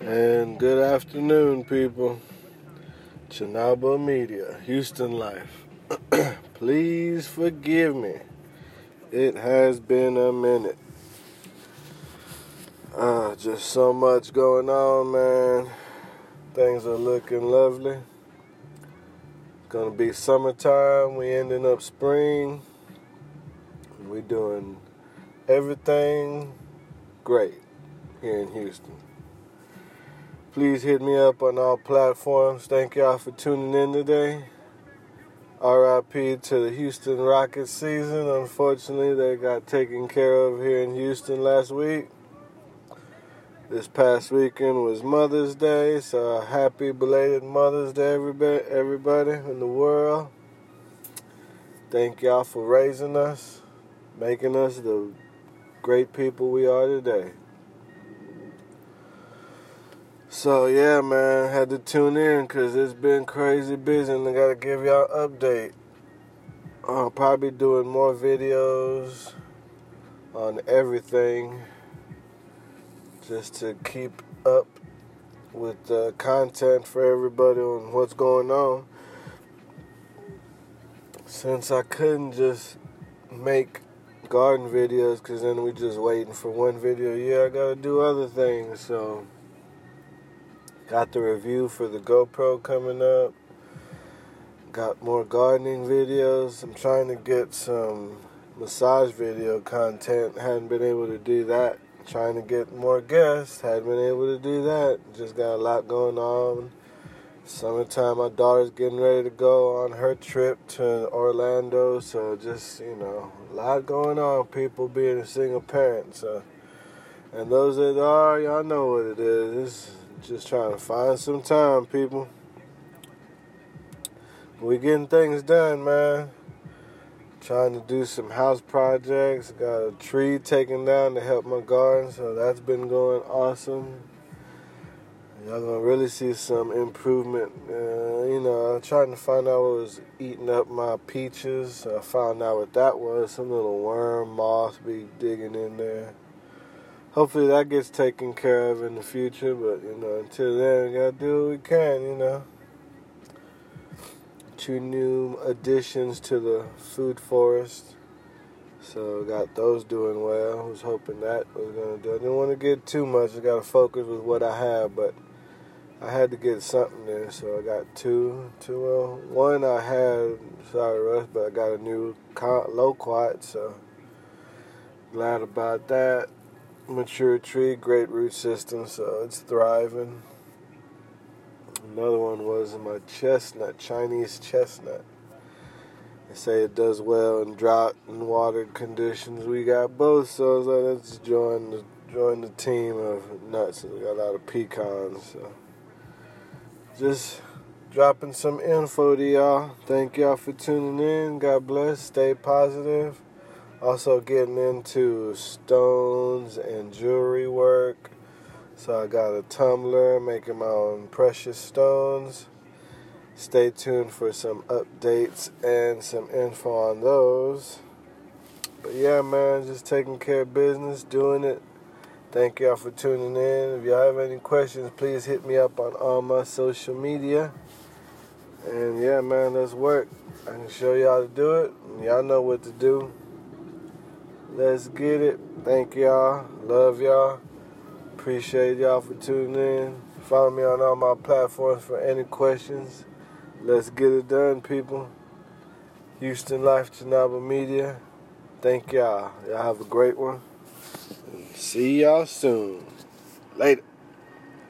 And good afternoon, people. Chinaba Media, Houston Life. Please forgive me. It has been a minute. Uh, just so much going on, man. Things are looking lovely. It's gonna be summertime. We ending up spring. We doing everything great here in Houston. Please hit me up on all platforms. Thank y'all for tuning in today. RIP to the Houston Rockets season. Unfortunately, they got taken care of here in Houston last week. This past weekend was Mother's Day, so happy belated Mother's Day, everybody, everybody in the world. Thank y'all for raising us, making us the great people we are today. So yeah, man, had to tune in because it's been crazy busy, and I gotta give y'all an update. I'll probably doing more videos on everything just to keep up with the content for everybody on what's going on. Since I couldn't just make garden videos, because then we just waiting for one video. Yeah, I gotta do other things, so. Got the review for the GoPro coming up. Got more gardening videos. I'm trying to get some massage video content. Hadn't been able to do that. Trying to get more guests. Hadn't been able to do that. Just got a lot going on. Summertime, my daughter's getting ready to go on her trip to Orlando. So just, you know, a lot going on. People being a single parent. So, and those that are, y'all know what it is. It's, just trying to find some time, people. We getting things done, man. Trying to do some house projects. Got a tree taken down to help my garden, so that's been going awesome. Y'all gonna really see some improvement. Uh, you know, I'm trying to find out what was eating up my peaches. I found out what that was. Some little worm moth be digging in there hopefully that gets taken care of in the future. But you know, until then, we gotta do what we can. You know, two new additions to the food forest. So got those doing well. Was hoping that was gonna do. I didn't want to get too much. I gotta focus with what I have, but I had to get something there. So I got two. Two. Well, one I had. Sorry, Russ, but I got a new loquat. So glad about that mature tree, great root system, so it's thriving. Another one was my chestnut, Chinese chestnut. They say it does well in drought and watered conditions. We got both, so I was like, let's join the join the team of nuts. We got a lot of pecans, so just dropping some info to y'all. Thank y'all for tuning in. God bless. Stay positive. Also getting into stones and jewelry work. So I got a tumbler making my own precious stones. Stay tuned for some updates and some info on those. But yeah, man, just taking care of business, doing it. Thank y'all for tuning in. If y'all have any questions, please hit me up on all my social media. And yeah, man, let's work. I can show y'all how to do it. Y'all know what to do. Let's get it. Thank y'all. Love y'all. Appreciate y'all for tuning in. Follow me on all my platforms for any questions. Let's get it done, people. Houston Life Chinaba Media. Thank y'all. Y'all have a great one. See y'all soon. Later.